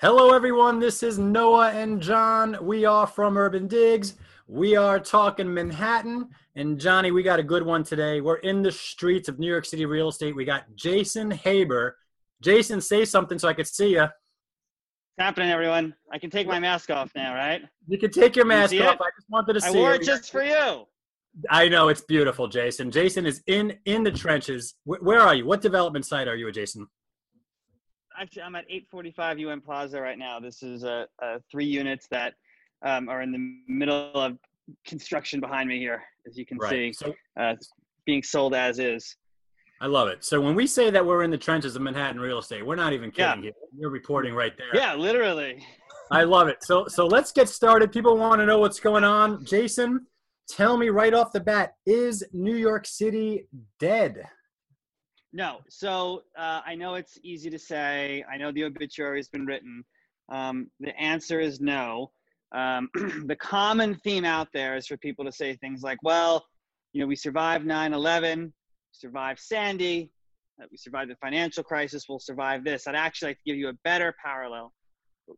Hello, everyone. This is Noah and John. We are from Urban Digs. We are talking Manhattan. And Johnny, we got a good one today. We're in the streets of New York City real estate. We got Jason Haber. Jason, say something so I could see you. What's happening, everyone? I can take my mask off now, right? You can take your mask see off. it? I just wanted to see I wore it. it just for you. I know it's beautiful, Jason. Jason is in in the trenches. Wh- Where are you? What development site are you at, Jason? Actually, I'm at 845 UN Plaza right now. This is uh, uh, three units that um, are in the middle of construction behind me here, as you can see, So uh, being sold as is. I love it. So when we say that we're in the trenches of Manhattan real estate, we're not even kidding here. You're reporting right there. Yeah, literally. I love it. So so let's get started. People want to know what's going on. Jason, tell me right off the bat, is New York City dead? No. So uh, I know it's easy to say. I know the obituary has been written. Um, the answer is no. Um, the common theme out there is for people to say things like, well, you know, we survived 9 11, survived Sandy, uh, we survived the financial crisis, we'll survive this. I'd actually like to give you a better parallel,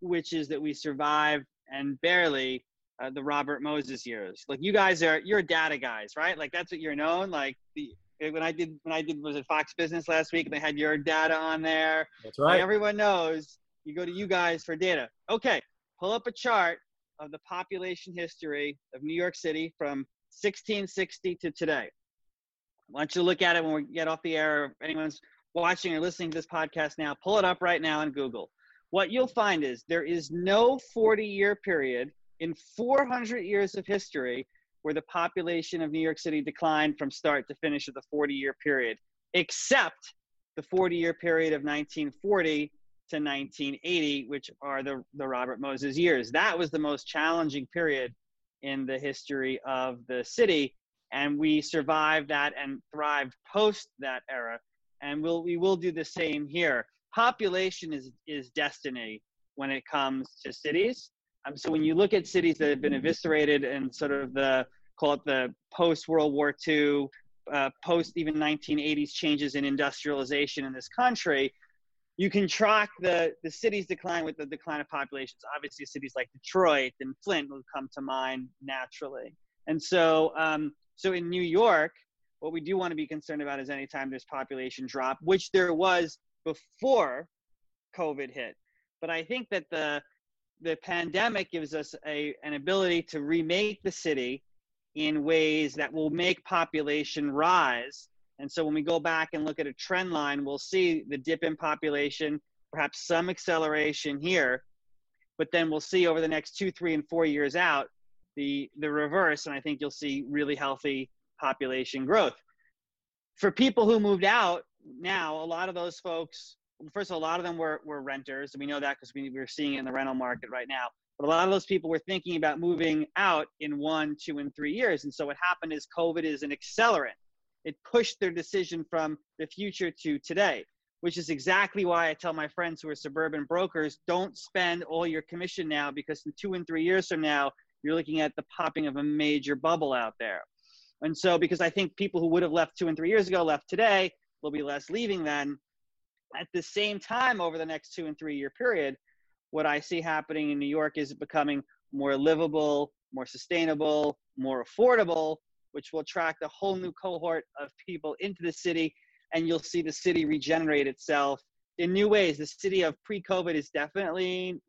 which is that we survived and barely uh, the Robert Moses years. Like you guys are, you're data guys, right? Like that's what you're known. Like the, when I did, when I did, was it Fox Business last week? And they had your data on there. That's right. everyone knows you go to you guys for data. Okay, pull up a chart of the population history of New York City from 1660 to today. I want you to look at it when we get off the air. If anyone's watching or listening to this podcast now, pull it up right now on Google. What you'll find is there is no 40 year period in 400 years of history where the population of New York City declined from start to finish of the 40 year period, except the 40 year period of 1940 to 1980, which are the, the Robert Moses years. That was the most challenging period in the history of the city. And we survived that and thrived post that era. And we'll, we will do the same here. Population is, is destiny when it comes to cities. Um, so when you look at cities that have been eviscerated and sort of the, call it the post World War II, uh, post even 1980s changes in industrialization in this country, you can track the, the city's decline with the decline of populations. Obviously, cities like Detroit and Flint will come to mind naturally. And so, um, so in New York, what we do want to be concerned about is anytime there's population drop, which there was before COVID hit. But I think that the the pandemic gives us a, an ability to remake the city in ways that will make population rise and so when we go back and look at a trend line, we'll see the dip in population, perhaps some acceleration here, but then we'll see over the next two, three, and four years out the the reverse, and I think you'll see really healthy population growth. For people who moved out now, a lot of those folks, first of all, a lot of them were, were renters, and we know that because we, we're seeing it in the rental market right now. But a lot of those people were thinking about moving out in one, two, and three years. And so what happened is COVID is an accelerant it pushed their decision from the future to today which is exactly why i tell my friends who are suburban brokers don't spend all your commission now because in two and three years from now you're looking at the popping of a major bubble out there and so because i think people who would have left two and three years ago left today will be less leaving then at the same time over the next two and three year period what i see happening in new york is becoming more livable more sustainable more affordable which will attract a whole new cohort of people into the city and you'll see the city regenerate itself in new ways. The city of pre-covid is definitely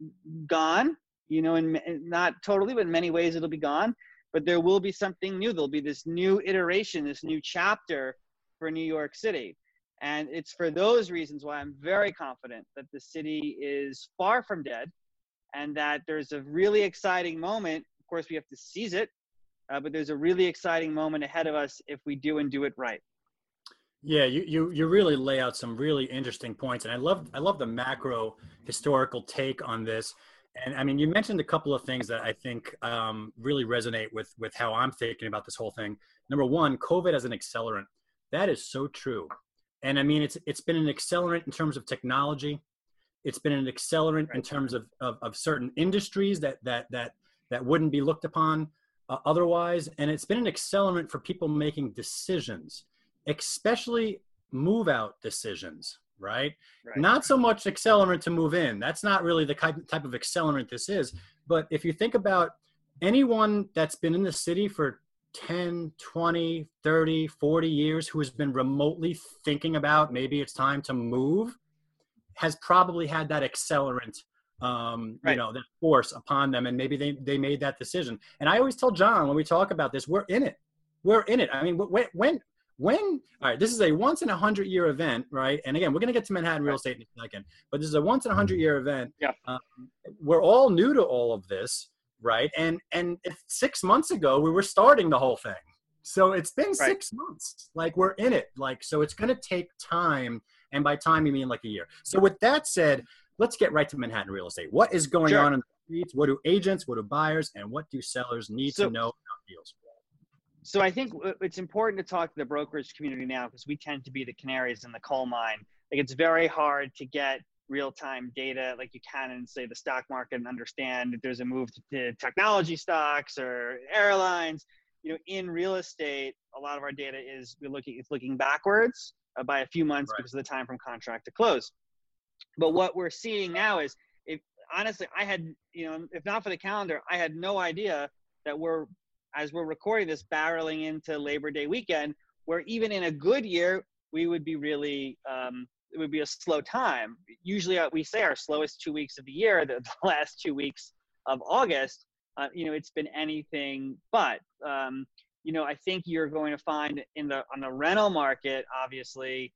gone you know and not totally but in many ways it'll be gone. But there will be something new. There'll be this new iteration this new chapter for new york city and it's for those reasons why i'm very confident that the city is far from dead and that there's a really exciting moment of course we have to seize it uh, but there's a really exciting moment ahead of us if we do and do it right. Yeah, you, you you really lay out some really interesting points, and I love I love the macro historical take on this. And I mean, you mentioned a couple of things that I think um, really resonate with with how I'm thinking about this whole thing. Number one, COVID as an accelerant. That is so true. And I mean, it's it's been an accelerant in terms of technology. It's been an accelerant in terms of, of, of certain industries that that that that wouldn't be looked upon uh, otherwise. And it's been an accelerant for people making decisions, especially move out decisions, right? right? Not so much accelerant to move in. That's not really the type of accelerant this is. But if you think about anyone that's been in the city for 10, 20, 30, 40 years who has been remotely thinking about maybe it's time to move has probably had that accelerant um, right. you know, that force upon them, and maybe they they made that decision. And I always tell John when we talk about this, we're in it. We're in it. I mean, when when when all right, this is a once in a hundred year event, right? And again, we're going to get to Manhattan real estate in a second, but this is a once in a hundred year event. Yeah. Um, we're all new to all of this, right? And and six months ago we were starting the whole thing, so it's been right. six months. Like we're in it. Like so, it's going to take time, and by time you mean like a year. So with that said, let's get right to Manhattan real estate. What is going sure. on in the streets? What do agents, what do buyers, and what do sellers need so, to know about deals? So I think uh, it's important to talk to the brokerage community now because we tend to be the canaries in the coal mine. Like it's very hard to get real-time data like you can in say the stock market and understand if there's a move to technology stocks or airlines you know in real estate a lot of our data is we're looking it's looking backwards uh, by a few months right. because of the time from contract to close but what we're seeing now is, if honestly, I had, you know, if not for the calendar, I had no idea that we're, as we're recording this, barreling into Labor Day weekend, where even in a good year, we would be really, um, it would be a slow time. Usually, uh, we say our slowest two weeks of the year, the, the last two weeks of August. Uh, you know, it's been anything but. Um, you know, I think you're going to find in the on the rental market, obviously,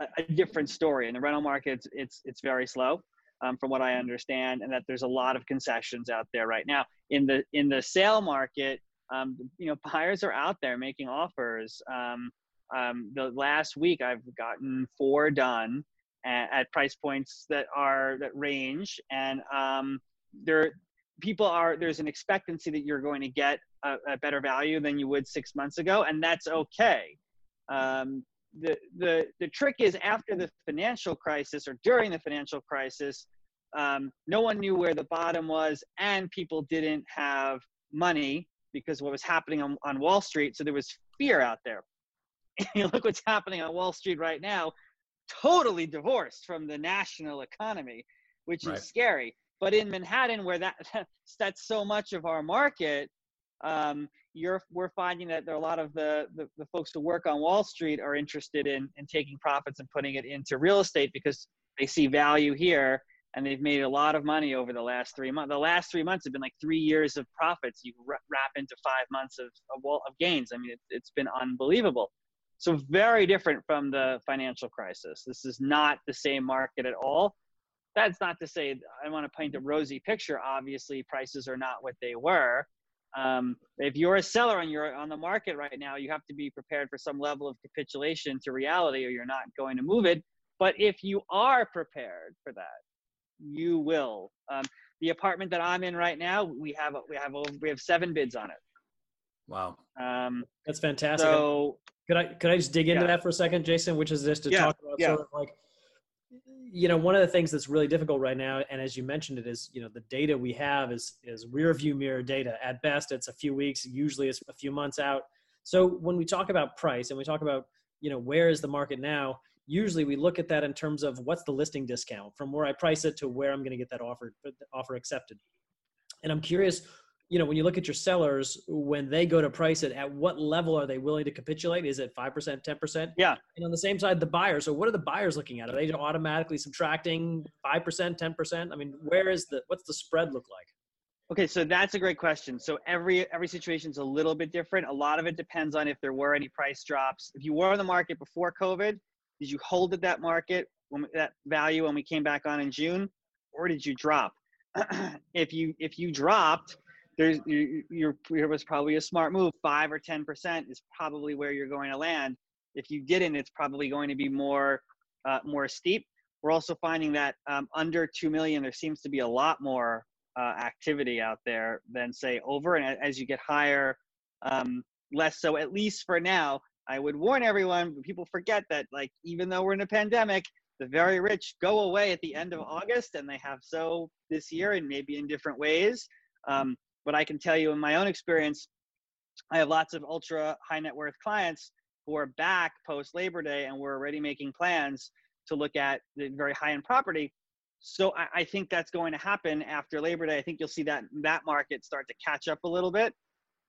a, a different story. In the rental market, it's it's, it's very slow, um, from what I understand, and that there's a lot of concessions out there right now. In the in the sale market, um, you know, buyers are out there making offers. Um, um, the last week, I've gotten four done at, at price points that are that range, and um, there people are there's an expectancy that you're going to get a, a better value than you would six months ago, and that's okay. Um, the, the, the trick is after the financial crisis or during the financial crisis, um, no one knew where the bottom was and people didn't have money because what was happening on, on Wall Street. So there was fear out there. you look what's happening on Wall Street right now, totally divorced from the national economy, which right. is scary. But in Manhattan, where that that's so much of our market, um, you're we're finding that there are a lot of the, the, the folks who work on Wall Street are interested in in taking profits and putting it into real estate because they see value here and they've made a lot of money over the last three months. The last three months have been like three years of profits. You wrap into five months of of, of gains. I mean, it, it's been unbelievable. So very different from the financial crisis. This is not the same market at all. That's not to say I want to paint a rosy picture. Obviously, prices are not what they were um, if you're a seller and you're on the market right now, you have to be prepared for some level of capitulation to reality, or you're not going to move it. But if you are prepared for that, you will. Um, the apartment that I'm in right now, we have we have we have seven bids on it. Wow, um, that's fantastic. So could I could I just dig into yeah. that for a second, Jason? Which is this to yeah. talk about yeah. sort of like you know one of the things that's really difficult right now and as you mentioned it is you know the data we have is is rear view mirror data at best it's a few weeks usually it's a few months out so when we talk about price and we talk about you know where is the market now usually we look at that in terms of what's the listing discount from where i price it to where i'm going to get that offer offer accepted and i'm curious you know, when you look at your sellers, when they go to price it, at what level are they willing to capitulate? Is it 5%, 10%? Yeah. And on the same side, the buyers. So what are the buyers looking at? Are they automatically subtracting 5%, 10%? I mean, where is the, what's the spread look like? Okay, so that's a great question. So every every situation is a little bit different. A lot of it depends on if there were any price drops. If you were on the market before COVID, did you hold at that market when that value when we came back on in June, or did you drop? if you if you dropped, there's you, you're it was probably a smart move. Five or ten percent is probably where you're going to land. If you didn't, it's probably going to be more uh, more steep. We're also finding that um, under two million, there seems to be a lot more uh, activity out there than say over. And as you get higher, um, less so. At least for now, I would warn everyone. People forget that like even though we're in a pandemic, the very rich go away at the end of August, and they have so this year and maybe in different ways. Um, but I can tell you in my own experience, I have lots of ultra high net worth clients who are back post Labor Day and we're already making plans to look at the very high end property. So I, I think that's going to happen after Labor Day. I think you'll see that that market start to catch up a little bit.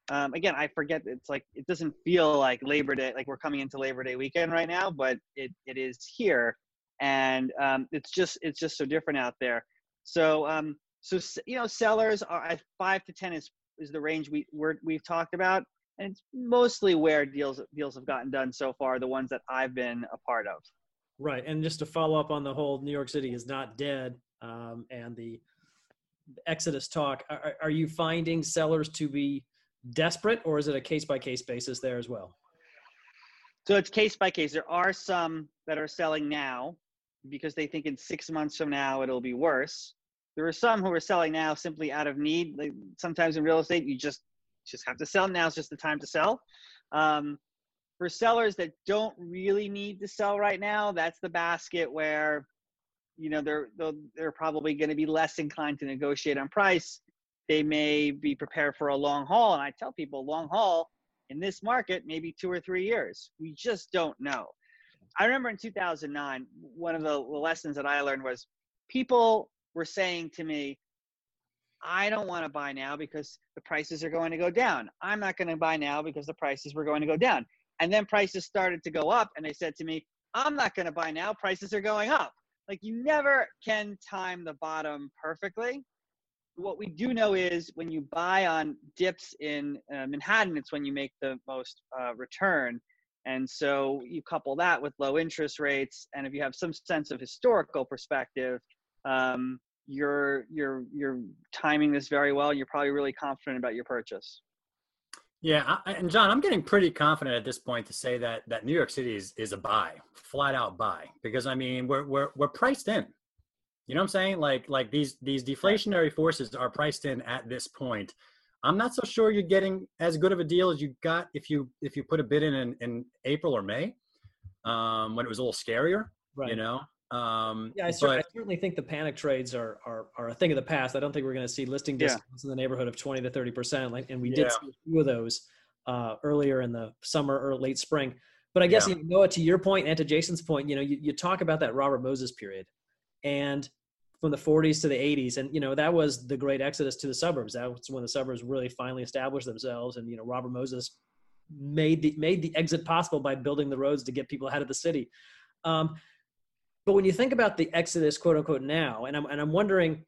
Um, again, I forget it's like it doesn't feel like Labor Day, like we're coming into Labor Day weekend right now, but it, it is here, and um, it's just it's just so different out there. So um, so you know, sellers are at five to ten is is the range we we're, we've talked about, and it's mostly where deals deals have gotten done so far. The ones that I've been a part of. Right, and just to follow up on the whole New York City is not dead, um, and the Exodus talk. Are, are you finding sellers to be desperate, or is it a case by case basis there as well? So it's case by case. There are some that are selling now because they think in six months from now it'll be worse. There are some who are selling now simply out of need. Like sometimes in real estate, you just just have to sell now. It's just the time to sell. Um, for sellers that don't really need to sell right now, that's the basket where you know they're they're probably going to be less inclined to negotiate on price they may be prepared for a long haul. And I tell people, long haul in this market, maybe two or three years. We just don't know. I remember in 2009, one of the lessons that I learned was people were saying to me, I don't want to buy now because the prices are going to go down. I'm not going to buy now because the prices were going to go down. And then prices started to go up, and they said to me, I'm not going to buy now. Prices are going up. Like you never can time the bottom perfectly what we do know is when you buy on dips in uh, Manhattan, it's when you make the most uh, return. And so you couple that with low interest rates, and if you have some sense of historical perspective, um, you're you're you're timing this very well. You're probably really confident about your purchase. Yeah, I, and John, I'm getting pretty confident at this point to say that that New York City is, is a buy, flat out buy, because I mean we're we're we're priced in. You know what I'm saying? Like like these these deflationary forces are priced in at this point. I'm not so sure you're getting as good of a deal as you got if you if you put a bid in in, in April or May, um, when it was a little scarier. Right. You know. Um, yeah, I, but, I, certainly think the panic trades are, are are a thing of the past. I don't think we're going to see listing discounts yeah. in the neighborhood of 20 to 30 percent. Like, and we did yeah. see a few of those uh, earlier in the summer or late spring. But I guess yeah. you know, to your point and to Jason's point, you know, you, you talk about that Robert Moses period, and from the 40s to the 80s and you know that was the great exodus to the suburbs that was when the suburbs really finally established themselves and you know robert moses made the made the exit possible by building the roads to get people out of the city um, but when you think about the exodus quote unquote now and i'm, and I'm wondering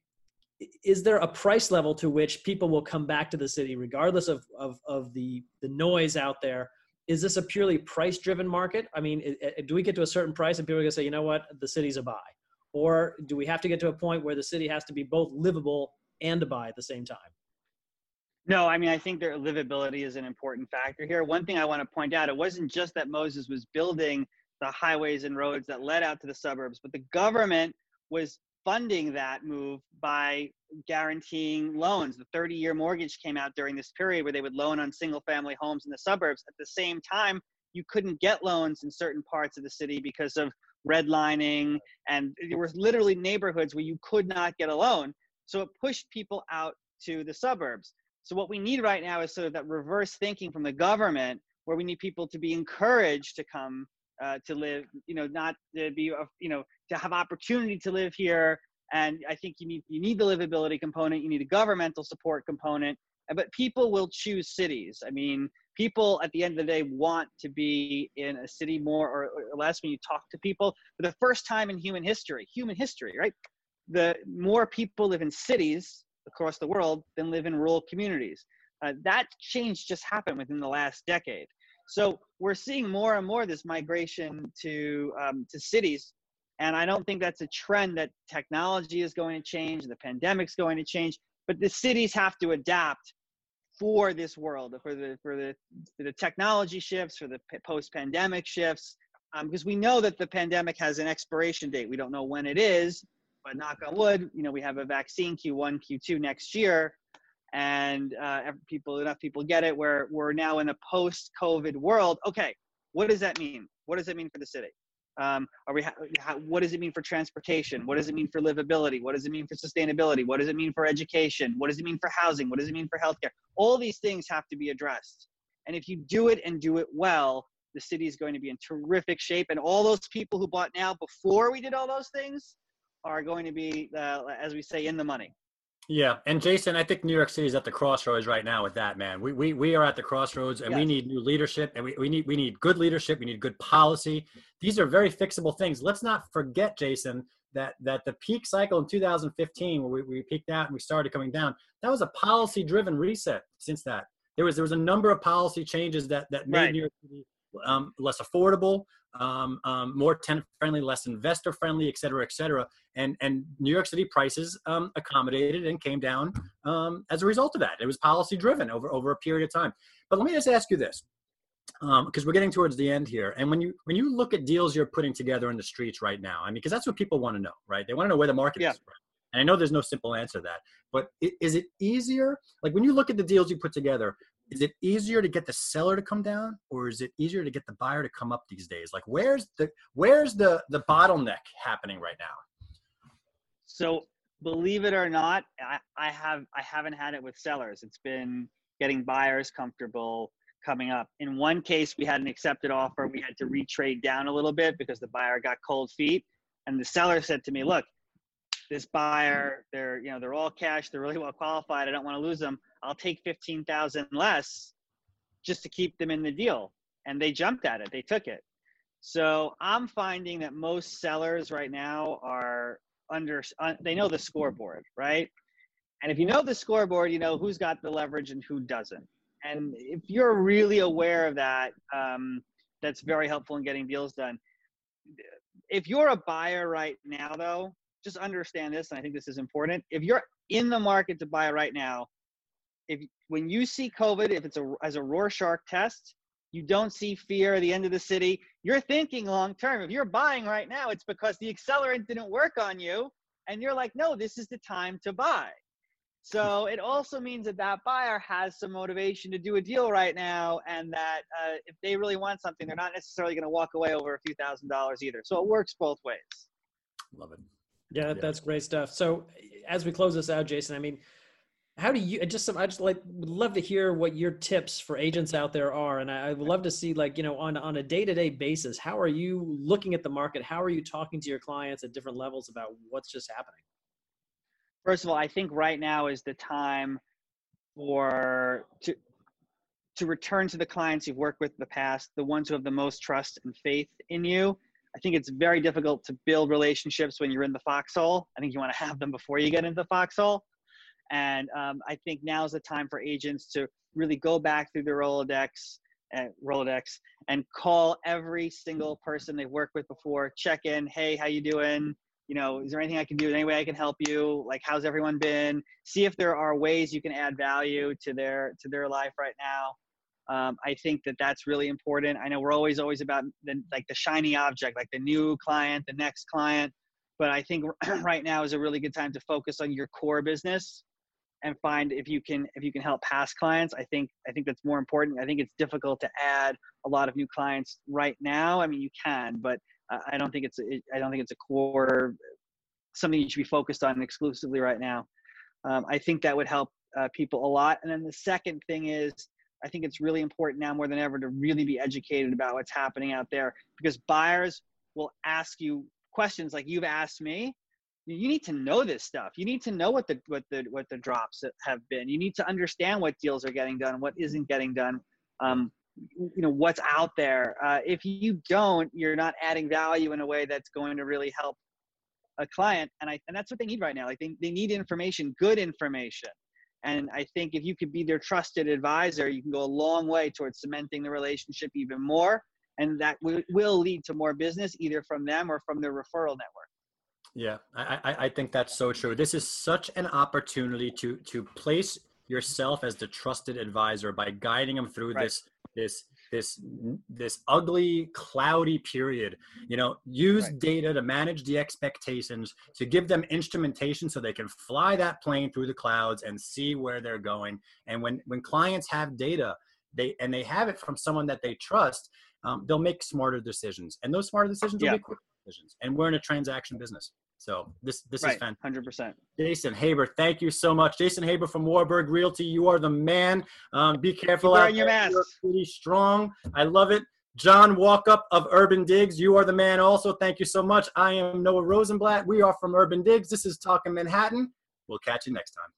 is there a price level to which people will come back to the city regardless of, of, of the, the noise out there is this a purely price driven market i mean it, it, do we get to a certain price and people are going to say you know what the city's a buy or do we have to get to a point where the city has to be both livable and a buy at the same time? No, I mean, I think their livability is an important factor here. One thing I want to point out it wasn't just that Moses was building the highways and roads that led out to the suburbs, but the government was funding that move by guaranteeing loans. The 30 year mortgage came out during this period where they would loan on single family homes in the suburbs. At the same time, you couldn't get loans in certain parts of the city because of redlining, and there were literally neighborhoods where you could not get a loan. So it pushed people out to the suburbs. So what we need right now is sort of that reverse thinking from the government, where we need people to be encouraged to come uh, to live, you know, not to be, uh, you know, to have opportunity to live here. And I think you need you need the livability component, you need a governmental support component, but people will choose cities. I mean, people at the end of the day want to be in a city more or, less when you talk to people for the first time in human history human history right the more people live in cities across the world than live in rural communities uh, that change just happened within the last decade so we're seeing more and more this migration to um, to cities and i don't think that's a trend that technology is going to change the pandemic's going to change but the cities have to adapt for this world, for the for the for the technology shifts, for the post-pandemic shifts, because um, we know that the pandemic has an expiration date. We don't know when it is, but knock on wood, you know, we have a vaccine Q1, Q2 next year, and uh, people enough people get it. Where we're now in a post-COVID world. Okay, what does that mean? What does it mean for the city? Um, are we? How, what does it mean for transportation? What does it mean for livability? What does it mean for sustainability? What does it mean for education? What does it mean for housing? What does it mean for healthcare? All these things have to be addressed. And if you do it and do it well, the city is going to be in terrific shape. And all those people who bought now before we did all those things are going to be, uh, as we say, in the money. Yeah, and Jason, I think New York City is at the crossroads right now with that, man. We we, we are at the crossroads, and yes. we need new leadership, and we, we need we need good leadership. We need good policy. These are very fixable things. Let's not forget, Jason, that that the peak cycle in 2015, where we, we peaked out and we started coming down, that was a policy-driven reset. Since that, there was there was a number of policy changes that that made right. New York City um, less affordable, um, um, more tenant friendly, less investor friendly, et cetera, et cetera. And, and New York City prices um, accommodated and came down um, as a result of that. It was policy driven over, over a period of time. But let me just ask you this, because um, we're getting towards the end here. And when you, when you look at deals you're putting together in the streets right now, I mean, because that's what people want to know, right? They want to know where the market yeah. is. Right? And I know there's no simple answer to that, but is it easier? Like when you look at the deals you put together, is it easier to get the seller to come down or is it easier to get the buyer to come up these days? Like where's the where's the the bottleneck happening right now? So believe it or not I, I have i haven't had it with sellers. It's been getting buyers comfortable coming up. In one case we had an accepted offer. We had to retrade down a little bit because the buyer got cold feet. And the seller said to me look this buyer they're you know they're all cash they're really well qualified i don't want to lose them I'll take 15,000 less just to keep them in the deal. And they jumped at it. They took it. So I'm finding that most sellers right now are under, uh, they know the scoreboard, right? And if you know the scoreboard, you know who's got the leverage and who doesn't. And if you're really aware of that, um, that's very helpful in getting deals done. If you're a buyer right now, though, just understand this, and I think this is important. If you're in the market to buy right now, if when you see COVID, if it's a as a Rorschach test, you don't see fear at the end of the city. You're thinking long term. If you're buying right now, it's because the accelerant didn't work on you, and you're like, no, this is the time to buy. So it also means that that buyer has some motivation to do a deal right now, and that uh, if they really want something, they're not necessarily going to walk away over a few thousand dollars either. So it works both ways. Love it. Yeah, yeah, that's great stuff. So as we close this out, Jason, I mean, how do you just i just like would love to hear what your tips for agents out there are. And i would love to see like you know on on a day-to-day basis how are you looking at the market? How are you talking to your clients at different levels about what's just happening? First of all i think right now is the time for to to return to the clients you've worked with in the past the ones who have the most trust and faith in you i think it's very difficult to build relationships when you're in the foxhole i think you want to have them before you get into the foxhole and um, I think now is the time for agents to really go back through their Rolodex, uh, Rolodex and call every single person they've worked with before, check in, hey, how you doing? You know, is there anything I can do? Any way I can help you? Like, how's everyone been? See if there are ways you can add value to their to their life right now. Um, I think that that's really important. I know we're always always about the like the shiny object, like the new client, the next client, but I think right now is a really good time to focus on your core business and find if you can if you can help past clients. I think i think that's more important. I think it's difficult to add a lot of new clients right now. I mean you can but i don't think it's i don't think it's a core something you should be focused on exclusively right now. Um, i think that would help uh, people a lot. And then the second thing is i think it's really important now more than ever to really be educated about what's happening out there because buyers will ask you questions like you've asked me. You need to know this stuff. You need to know what the what the what the drops have been. You need to understand what deals are getting done what isn't getting done um, you know what's out there. Uh, if you don't you're not adding value in a way that's going to really help a client. And i and that's what they need right now. Like they, they need information good information and i think if you could be their trusted advisor you can go a long way towards cementing the relationship even more and that will, will lead to more business either from them or from their referral network yeah, I, I think that's so true. This is such an opportunity to to place yourself as the trusted advisor by guiding them through right. this this this this ugly cloudy period. You know use right. data to manage the expectations to give them instrumentation so they can fly that plane through the clouds and see where they're going. And when when clients have data they and they have it from someone that they trust um, they'll make smarter decisions. And those smarter decisions yeah. will be quick decisions. And we're in a transaction business so this this right, is fantastic. Hundred percent. Jason Haber, thank you so much. Jason Haber from Warburg Realty. You are the man. Um, be careful Keep wearing your mask. Pretty strong. I love it. John Walkup of Urban Digs, you are the man also. Thank you so much. I am Noah Rosenblatt. We are from Urban Digs. This is Talking Manhattan. We'll catch you next time.